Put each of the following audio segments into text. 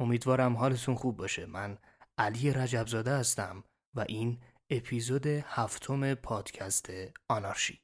امیدوارم حالتون خوب باشه. من علی رجبزاده هستم و این اپیزود هفتم پادکست آنارشی.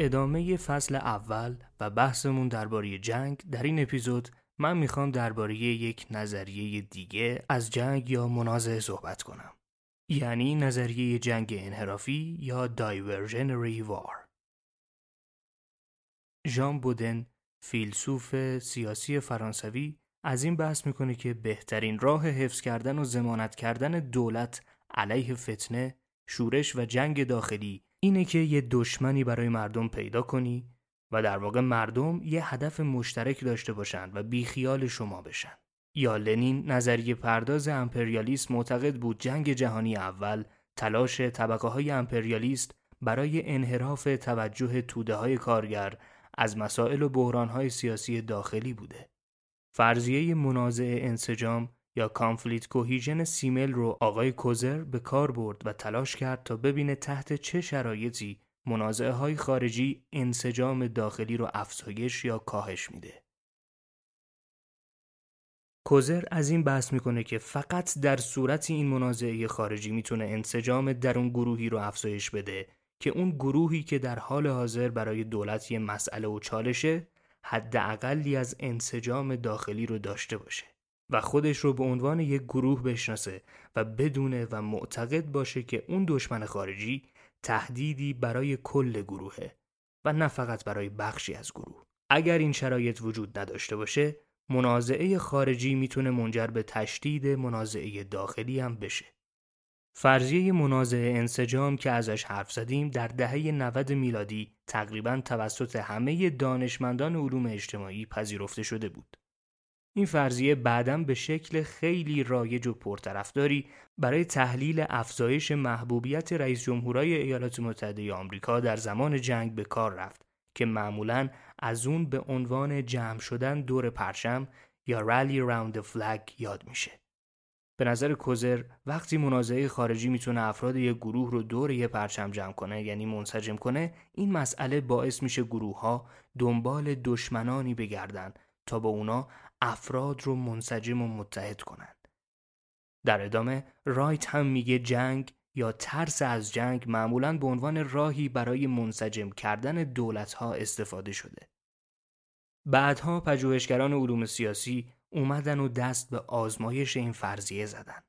ادامه فصل اول و بحثمون درباره جنگ در این اپیزود من می‌خوام درباره یک نظریه دیگه از جنگ یا منازعه صحبت کنم. یعنی نظریه جنگ انحرافی یا دایورژنری وار ژان بودن فیلسوف سیاسی فرانسوی از این بحث می‌کنه که بهترین راه حفظ کردن و زمانت کردن دولت علیه فتنه، شورش و جنگ داخلی اینه که یه دشمنی برای مردم پیدا کنی و در واقع مردم یه هدف مشترک داشته باشن و بیخیال شما بشن. یا لنین نظریه پرداز امپریالیست معتقد بود جنگ جهانی اول تلاش طبقه های امپریالیست برای انحراف توجه توده های کارگر از مسائل و بحران های سیاسی داخلی بوده. فرضیه منازع انسجام یا کانفلیت کوهیژن سیمل رو آقای کوزر به کار برد و تلاش کرد تا ببینه تحت چه شرایطی منازعه های خارجی انسجام داخلی رو افزایش یا کاهش میده. کوزر از این بحث می‌کنه که فقط در صورت این منازعه خارجی می‌تونه انسجام درون گروهی رو افزایش بده که اون گروهی که در حال حاضر برای دولت یه مسئله و چالشه حداقلی از انسجام داخلی رو داشته باشه. و خودش رو به عنوان یک گروه بشناسه و بدونه و معتقد باشه که اون دشمن خارجی تهدیدی برای کل گروهه و نه فقط برای بخشی از گروه. اگر این شرایط وجود نداشته باشه، منازعه خارجی می‌تونه منجر به تشدید منازعه داخلی هم بشه. فرضیه منازعه انسجام که ازش حرف زدیم در دهه 90 میلادی تقریبا توسط همه دانشمندان علوم اجتماعی پذیرفته شده بود. این فرضیه بعدم به شکل خیلی رایج و پرطرفداری برای تحلیل افزایش محبوبیت رئیس جمهورای ایالات متحده آمریکا در زمان جنگ به کار رفت که معمولا از اون به عنوان جمع شدن دور پرچم یا رالی راوند فلگ یاد میشه. به نظر کوزر وقتی منازعه خارجی می‌تونه افراد یک گروه رو دور یه پرچم جمع کنه یعنی منسجم کنه این مسئله باعث میشه گروه ها دنبال دشمنانی بگردن تا با اونا افراد رو منسجم و متحد کنند. در ادامه رایت هم میگه جنگ یا ترس از جنگ معمولا به عنوان راهی برای منسجم کردن دولت ها استفاده شده. بعدها پژوهشگران علوم سیاسی اومدن و دست به آزمایش این فرضیه زدن.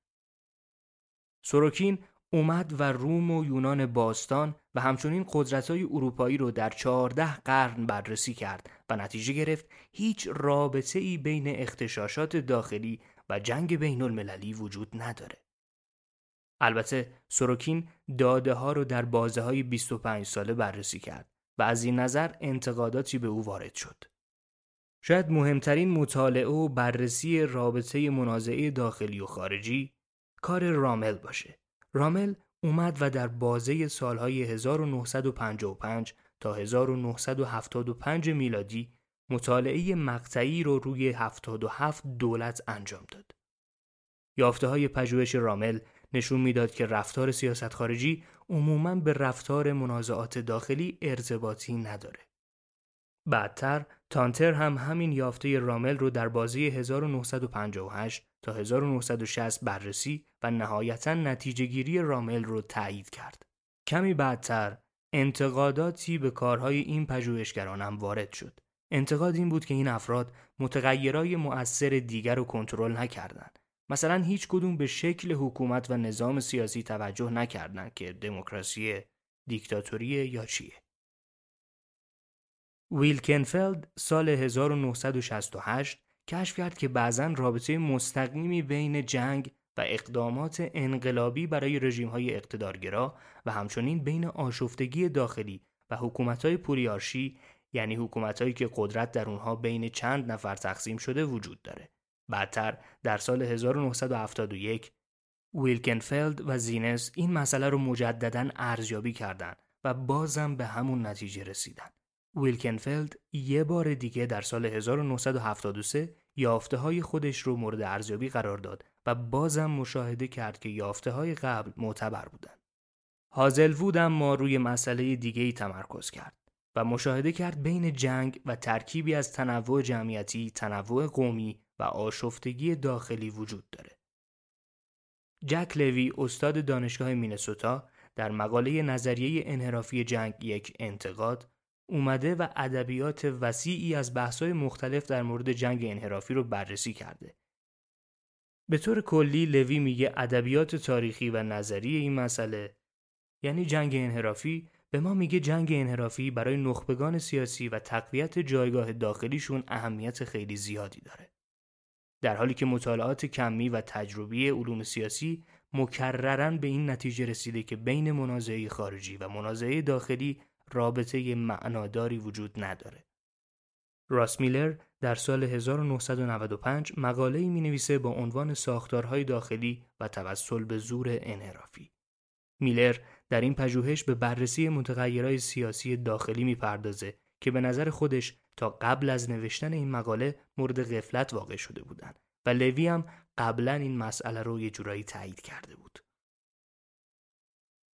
سوروکین اومد و روم و یونان باستان و همچنین قدرت‌های اروپایی رو در چهارده قرن بررسی کرد و نتیجه گرفت هیچ رابطه ای بین اختشاشات داخلی و جنگ بین المللی وجود نداره. البته سوروکین داده ها رو در بازه های 25 ساله بررسی کرد و از این نظر انتقاداتی به او وارد شد. شاید مهمترین مطالعه و بررسی رابطه منازعه داخلی و خارجی کار رامل باشه. رامل اومد و در بازه سالهای 1955 تا 1975 میلادی مطالعه مقطعی رو روی 77 دولت انجام داد. یافته های پژوهش رامل نشون می‌داد که رفتار سیاست خارجی عموماً به رفتار منازعات داخلی ارتباطی نداره. بعدتر تانتر هم همین یافته رامل رو در بازی 1958 تا 1960 بررسی و نهایتا نتیجه گیری رامل رو تایید کرد. کمی بعدتر انتقاداتی به کارهای این پژوهشگران هم وارد شد. انتقاد این بود که این افراد متغیرای مؤثر دیگر رو کنترل نکردند. مثلا هیچ کدوم به شکل حکومت و نظام سیاسی توجه نکردند که دموکراسی، دیکتاتوری یا چیه. ویلکنفلد سال 1968 کشف کرد که بعضا رابطه مستقیمی بین جنگ و اقدامات انقلابی برای رژیم های اقتدارگرا و همچنین بین آشفتگی داخلی و حکومت های پولیارشی یعنی حکومت هایی که قدرت در اونها بین چند نفر تقسیم شده وجود داره. بعدتر در سال 1971 ویلکنفلد و زینس این مسئله رو مجددا ارزیابی کردند و بازم به همون نتیجه رسیدن. ویلکنفلد یه بار دیگه در سال 1973 یافته های خودش رو مورد ارزیابی قرار داد و بازم مشاهده کرد که یافته های قبل معتبر بودند. هازلوود ما روی مسئله دیگه ای تمرکز کرد و مشاهده کرد بین جنگ و ترکیبی از تنوع جمعیتی، تنوع قومی و آشفتگی داخلی وجود داره. جک لوی استاد دانشگاه مینسوتا در مقاله نظریه انحرافی جنگ یک انتقاد اومده و ادبیات وسیعی از بحث‌های مختلف در مورد جنگ انحرافی رو بررسی کرده. به طور کلی لوی میگه ادبیات تاریخی و نظری این مسئله یعنی جنگ انحرافی به ما میگه جنگ انحرافی برای نخبگان سیاسی و تقویت جایگاه داخلیشون اهمیت خیلی زیادی داره. در حالی که مطالعات کمی و تجربی علوم سیاسی مکررن به این نتیجه رسیده که بین منازعه خارجی و منازعه داخلی رابطه معناداری وجود نداره. راس میلر در سال 1995 مقاله می نویسه با عنوان ساختارهای داخلی و توسل به زور انحرافی. میلر در این پژوهش به بررسی متغیرهای سیاسی داخلی می‌پردازه که به نظر خودش تا قبل از نوشتن این مقاله مورد غفلت واقع شده بودند و لوی هم قبلا این مسئله رو یه جورایی تایید کرده بود.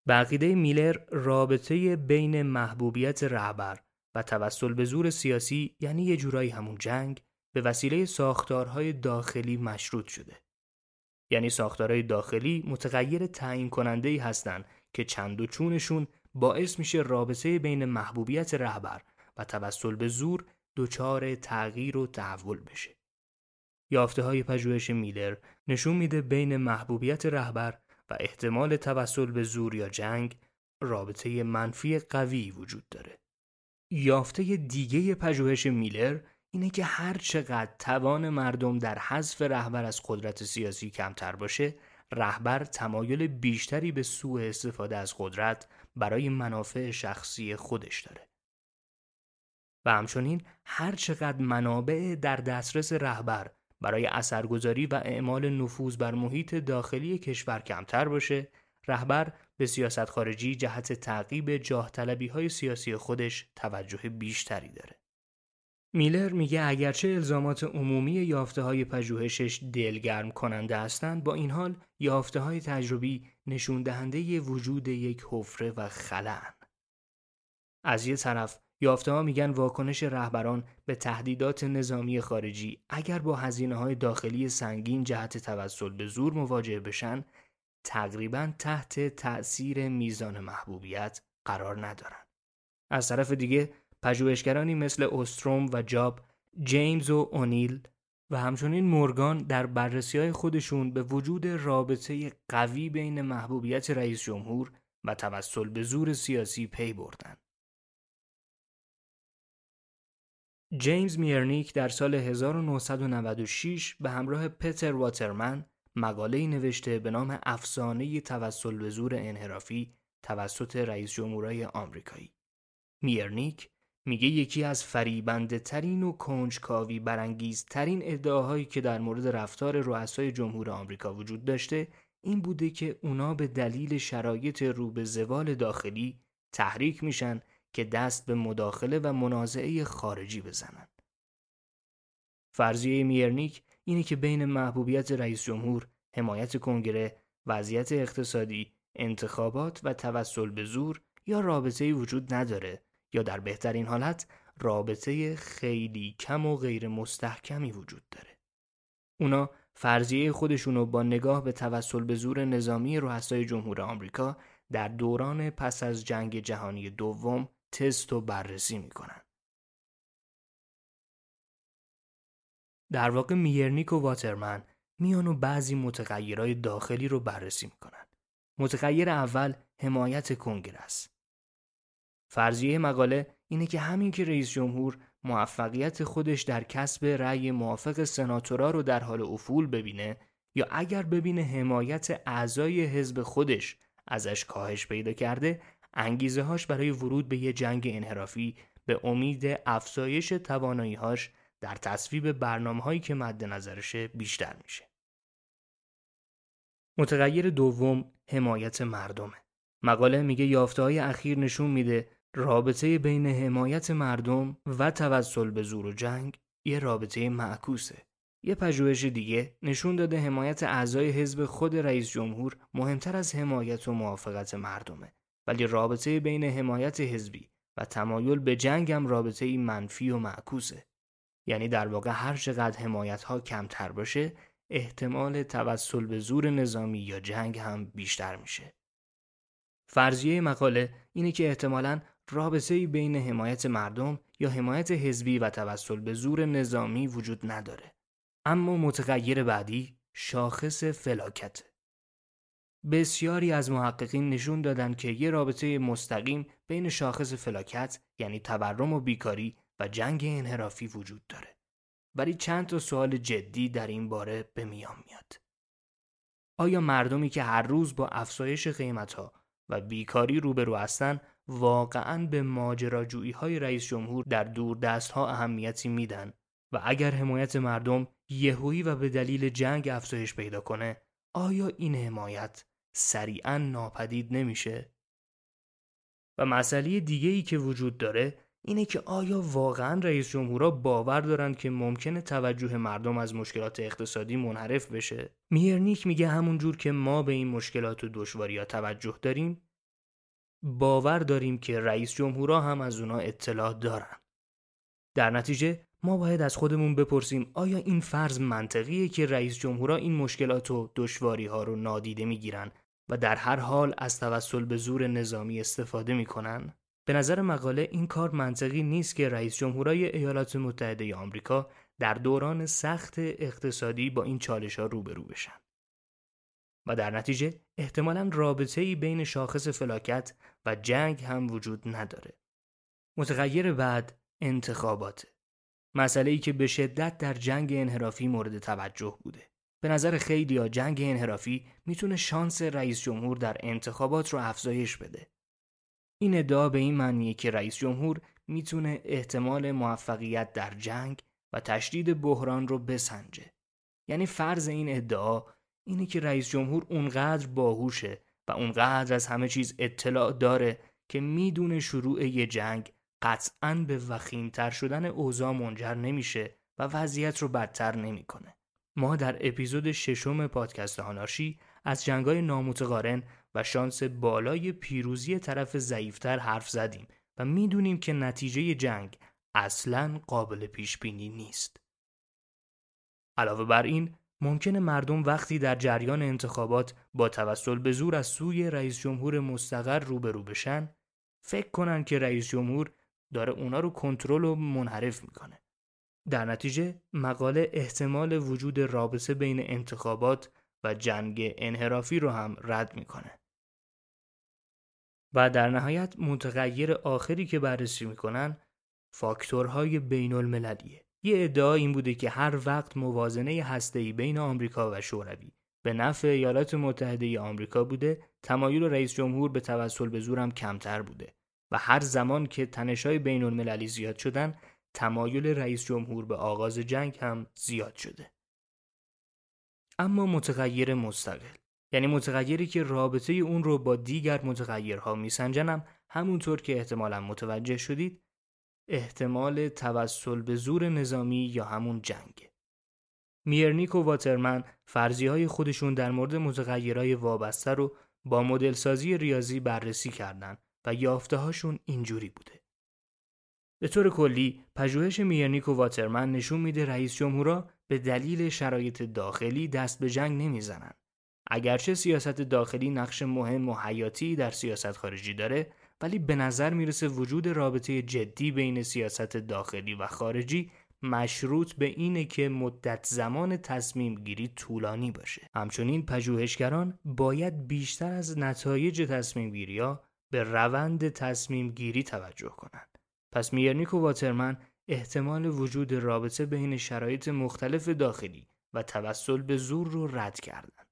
به میلر رابطه بین محبوبیت رهبر و توسل به زور سیاسی یعنی یه جورایی همون جنگ به وسیله ساختارهای داخلی مشروط شده. یعنی ساختارهای داخلی متغیر تعیین کننده ای هستند که چند و چونشون باعث میشه رابطه بین محبوبیت رهبر و توسل به زور دچار تغییر و تحول بشه. یافته های پژوهش میلر نشون میده بین محبوبیت رهبر و احتمال توسل به زور یا جنگ رابطه منفی قوی وجود داره. یافته دیگه پژوهش میلر اینه که هر چقدر توان مردم در حذف رهبر از قدرت سیاسی کمتر باشه رهبر تمایل بیشتری به سوء استفاده از قدرت برای منافع شخصی خودش داره. و همچنین هر چقدر منابع در دسترس رهبر برای اثرگذاری و اعمال نفوذ بر محیط داخلی کشور کمتر باشه رهبر به سیاست خارجی جهت تعقیب جاه طلبی های سیاسی خودش توجه بیشتری داره. میلر میگه اگرچه الزامات عمومی یافته های پژوهشش دلگرم کننده هستند با این حال یافته های تجربی نشون دهنده وجود یک حفره و خلن. از یه طرف یافته ها میگن واکنش رهبران به تهدیدات نظامی خارجی اگر با هزینه های داخلی سنگین جهت توسل به زور مواجه بشن تقریبا تحت تأثیر میزان محبوبیت قرار ندارن. از طرف دیگه پژوهشگرانی مثل استروم و جاب، جیمز و اونیل و همچنین مورگان در بررسی های خودشون به وجود رابطه قوی بین محبوبیت رئیس جمهور و توسل به زور سیاسی پی بردن. جیمز میرنیک در سال 1996 به همراه پتر واترمن مقاله نوشته به نام افسانه توسل به زور انحرافی توسط رئیس جمهورای آمریکایی. میرنیک میگه یکی از فریبنده ترین و کنجکاوی برانگیز ترین ادعاهایی که در مورد رفتار رؤسای جمهور آمریکا وجود داشته این بوده که اونا به دلیل شرایط رو به زوال داخلی تحریک میشن که دست به مداخله و منازعه خارجی بزنن. فرضیه میرنیک اینه که بین محبوبیت رئیس جمهور، حمایت کنگره، وضعیت اقتصادی، انتخابات و توسل به زور یا رابطه وجود نداره یا در بهترین حالت رابطه خیلی کم و غیر مستحکمی وجود داره. اونا فرضیه خودشونو با نگاه به توسل به زور نظامی رؤسای جمهور آمریکا در دوران پس از جنگ جهانی دوم تست و بررسی می‌کنن. در واقع میرنیک و واترمن میان و بعضی متغیرهای داخلی رو بررسی می‌کنن. متغیر اول حمایت کنگره است. فرضیه مقاله اینه که همین که رئیس جمهور موفقیت خودش در کسب رأی موافق سناتورا رو در حال افول ببینه یا اگر ببینه حمایت اعضای حزب خودش ازش کاهش پیدا کرده انگیزه هاش برای ورود به یه جنگ انحرافی به امید افزایش توانایی هاش در تصویب برنامه هایی که مد نظرشه بیشتر میشه. متغیر دوم حمایت مردمه. مقاله میگه یافته های اخیر نشون میده رابطه بین حمایت مردم و توسل به زور و جنگ یه رابطه معکوسه. یه پژوهش دیگه نشون داده حمایت اعضای حزب خود رئیس جمهور مهمتر از حمایت و موافقت مردمه ولی رابطه بین حمایت حزبی و تمایل به جنگ هم رابطه منفی و معکوسه. یعنی در واقع هر چقدر حمایت ها کمتر باشه احتمال توسل به زور نظامی یا جنگ هم بیشتر میشه. فرضیه مقاله اینه که احتمالاً رابطه بین حمایت مردم یا حمایت حزبی و توسل به زور نظامی وجود نداره. اما متغیر بعدی شاخص فلاکت. بسیاری از محققین نشون دادن که یه رابطه مستقیم بین شاخص فلاکت یعنی تورم و بیکاری و جنگ انحرافی وجود داره. ولی چند تا سوال جدی در این باره به میان میاد. آیا مردمی که هر روز با افزایش قیمتها و بیکاری روبرو هستن واقعا به ماجراجویی های رئیس جمهور در دور دست ها اهمیتی میدن و اگر حمایت مردم یهویی و به دلیل جنگ افزایش پیدا کنه آیا این حمایت سریعا ناپدید نمیشه؟ و مسئله دیگه ای که وجود داره اینه که آیا واقعا رئیس جمهورها باور دارند که ممکنه توجه مردم از مشکلات اقتصادی منحرف بشه؟ میرنیک میگه همون جور که ما به این مشکلات و دشواری ها توجه داریم باور داریم که رئیس جمهورها هم از اونا اطلاع دارن. در نتیجه ما باید از خودمون بپرسیم آیا این فرض منطقیه که رئیس جمهورها این مشکلات و دشواری ها رو نادیده می‌گیرن و در هر حال از توسل به زور نظامی استفاده می‌کنن؟ به نظر مقاله این کار منطقی نیست که رئیس جمهورای ایالات متحده آمریکا در دوران سخت اقتصادی با این چالش ها روبرو بشن. و در نتیجه احتمالا رابطه ای بین شاخص فلاکت و جنگ هم وجود نداره. متغیر بعد انتخابات مسئله ای که به شدت در جنگ انحرافی مورد توجه بوده. به نظر خیلی یا جنگ انحرافی می‌تونه شانس رئیس جمهور در انتخابات رو افزایش بده. این ادعا به این معنیه که رئیس جمهور می‌تونه احتمال موفقیت در جنگ و تشدید بحران رو بسنجه یعنی فرض این ادعا اینه که رئیس جمهور اونقدر باهوشه و اونقدر از همه چیز اطلاع داره که می‌دونه شروع یه جنگ قطعا به وخیمتر شدن اوضاع منجر نمیشه و وضعیت رو بدتر نمی‌کنه. ما در اپیزود ششم پادکست هانارشی از جنگای نامتقارن و شانس بالای پیروزی طرف ضعیفتر حرف زدیم و می‌دونیم که نتیجه جنگ اصلا قابل پیش بینی نیست. علاوه بر این ممکنه مردم وقتی در جریان انتخابات با توسل به زور از سوی رئیس جمهور مستقر روبرو بشن فکر کنن که رئیس جمهور داره اونا رو کنترل و منحرف می‌کنه. در نتیجه مقاله احتمال وجود رابطه بین انتخابات و جنگ انحرافی رو هم رد می‌کنه. و در نهایت متغیر آخری که بررسی می‌کنن فاکتورهای بین المللیه. یه ادعا این بوده که هر وقت موازنه هسته‌ای بین آمریکا و شوروی به نفع ایالات متحده آمریکا بوده، تمایل رئیس جمهور به توسل به زورم کمتر بوده و هر زمان که تنش‌های بین المللی زیاد شدن، تمایل رئیس جمهور به آغاز جنگ هم زیاد شده. اما متغیر مستقل یعنی متغیری که رابطه اون رو با دیگر متغیرها میسنجنم همونطور که احتمالا متوجه شدید احتمال توسل به زور نظامی یا همون جنگ. میرنیک و واترمن فرضی های خودشون در مورد متغیرهای وابسته رو با مدل سازی ریاضی بررسی کردند و یافته هاشون اینجوری بوده. به طور کلی پژوهش میرنیک و واترمن نشون میده رئیس جمهورا به دلیل شرایط داخلی دست به جنگ نمی‌زنن. اگرچه سیاست داخلی نقش مهم و حیاتی در سیاست خارجی داره ولی به نظر می‌رسه وجود رابطه جدی بین سیاست داخلی و خارجی مشروط به اینه که مدت زمان تصمیم گیری طولانی باشه. همچنین پژوهشگران باید بیشتر از نتایج تصمیم گیری ها به روند تصمیم گیری توجه کنند. پس میرنیک و واترمن احتمال وجود رابطه بین شرایط مختلف داخلی و توسل به زور رو رد کردند.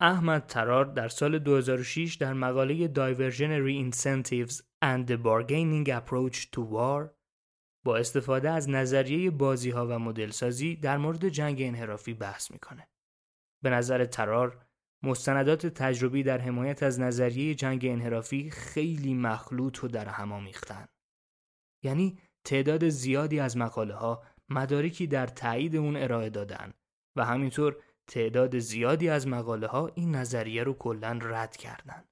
احمد ترار در سال 2006 در مقاله Diversionary Incentives and the Bargaining Approach to War با استفاده از نظریه بازی ها و مدل سازی در مورد جنگ انحرافی بحث می‌کنه. به نظر ترار مستندات تجربی در حمایت از نظریه جنگ انحرافی خیلی مخلوط و در هم آمیختن. یعنی تعداد زیادی از مقاله ها مدارکی در تایید اون ارائه دادن و همینطور تعداد زیادی از مقاله ها این نظریه رو کلا رد کردن.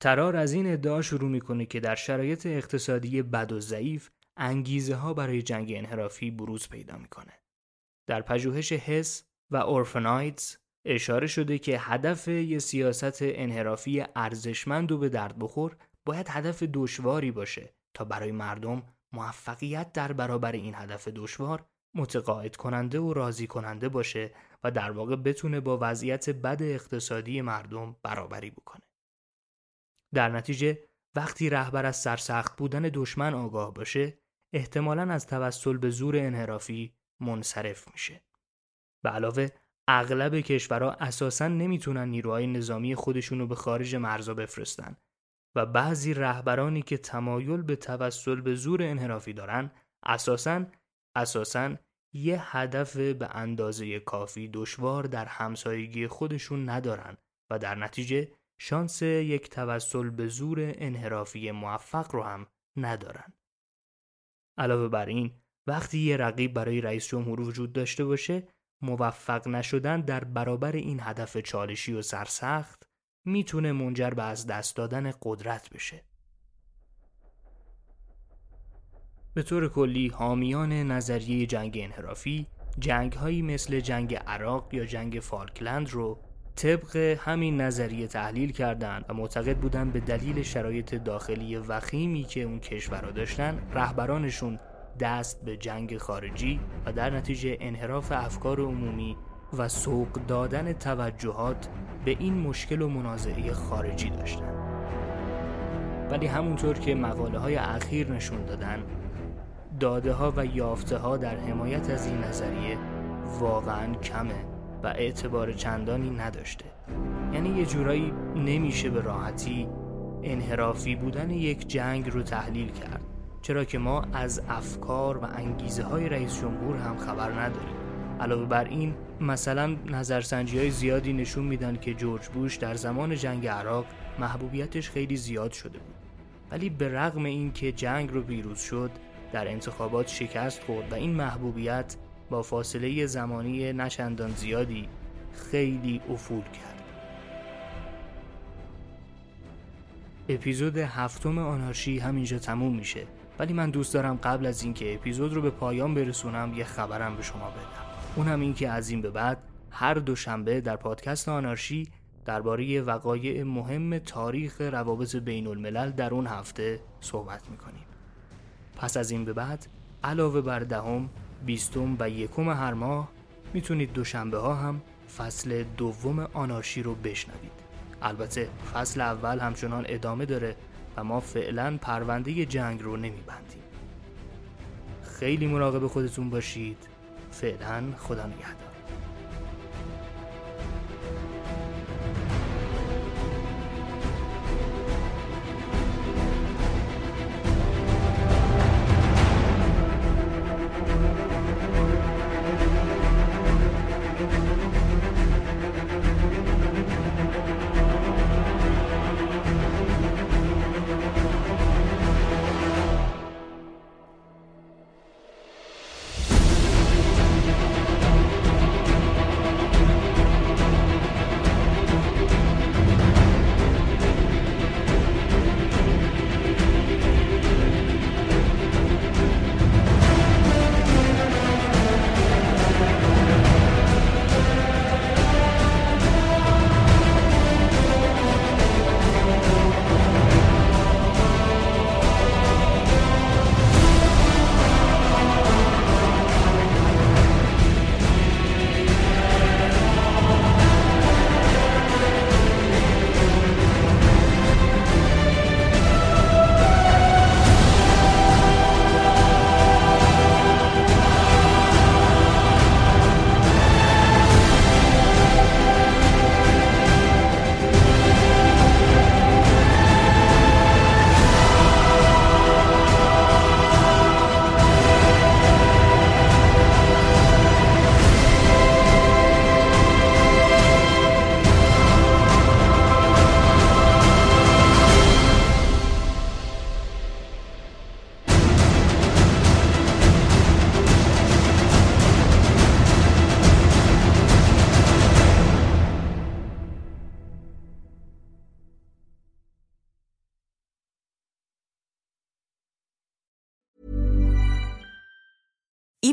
ترار از این ادعا شروع می‌کنه که در شرایط اقتصادی بد و ضعیف انگیزه ها برای جنگ انحرافی بروز پیدا می‌کنه. در پژوهش حس و اورفنایدز اشاره شده که هدف یه سیاست انحرافی ارزشمند و به درد بخور باید هدف دشواری باشه تا برای مردم موفقیت در برابر این هدف دشوار متقاعد کننده و راضی کننده باشه و در واقع بتونه با وضعیت بد اقتصادی مردم برابری بکنه. در نتیجه وقتی رهبر از سرسخت بودن دشمن آگاه باشه احتمالا از توسل به زور انحرافی منصرف میشه. به علاوه اغلب کشورها اساسا نمی‌تونن نیروهای نظامی خودشون رو به خارج مرزا بفرستن و بعضی رهبرانی که تمایل به توسل به زور انحرافی دارن اساسا اساسا یه هدف به اندازه کافی دشوار در همسایگی خودشون ندارن و در نتیجه شانس یک توسل به زور انحرافی موفق رو هم ندارن. علاوه بر این وقتی یه رقیب برای رئیس جمهور وجود داشته باشه موفق نشدن در برابر این هدف چالشی و سرسخت می‌تونه منجر به از دست دادن قدرت بشه. به طور کلی حامیان نظریه جنگ انحرافی جنگ هایی مثل جنگ عراق یا جنگ فالکلند رو طبق همین نظریه تحلیل کردند و معتقد بودند به دلیل شرایط داخلی وخیمی که اون کشورها داشتن رهبرانشون دست به جنگ خارجی و در نتیجه انحراف افکار عمومی و سوق دادن توجهات به این مشکل و منازعه خارجی داشتن. ولی همونطور که مقاله های اخیر نشون دادن داده ها و یافته ها در حمایت از این نظریه واقعا کمه و اعتبار چندانی نداشته. یعنی یه جورایی نمیشه به راحتی انحرافی بودن یک جنگ رو تحلیل کرد. چرا که ما از افکار و انگیزه های رئیس جمهور هم خبر نداریم. علاوه بر این مثلا نظرسنجی های زیادی نشون میدن که جورج بوش در زمان جنگ عراق محبوبیتش خیلی زیاد شده بود. ولی به رغم اینکه جنگ رو پیروز شد در انتخابات شکست خورد و این محبوبیت با فاصله زمانی نچندان زیادی خیلی افول کرد. اپیزود هفتم آنارشی همینجا تموم میشه. ولی من دوست دارم قبل از اینکه اپیزود رو به پایان برسونم یه خبرم به شما بدم. اونم این که از این به بعد هر دوشنبه در پادکست آنارشی درباره وقایع مهم تاریخ روابط بین الملل در اون هفته صحبت می‌کنیم. پس از این به بعد علاوه بر دهم، بیستم و یکم هر ماه می‌تونید دوشنبه ها هم فصل دوم آنارشی رو بشنوید. البته فصل اول همچنان ادامه داره و ما فعلا پرونده جنگ رو نمیبندیم. خیلی مراقب خودتون باشید. فعلا خدا نگهدار.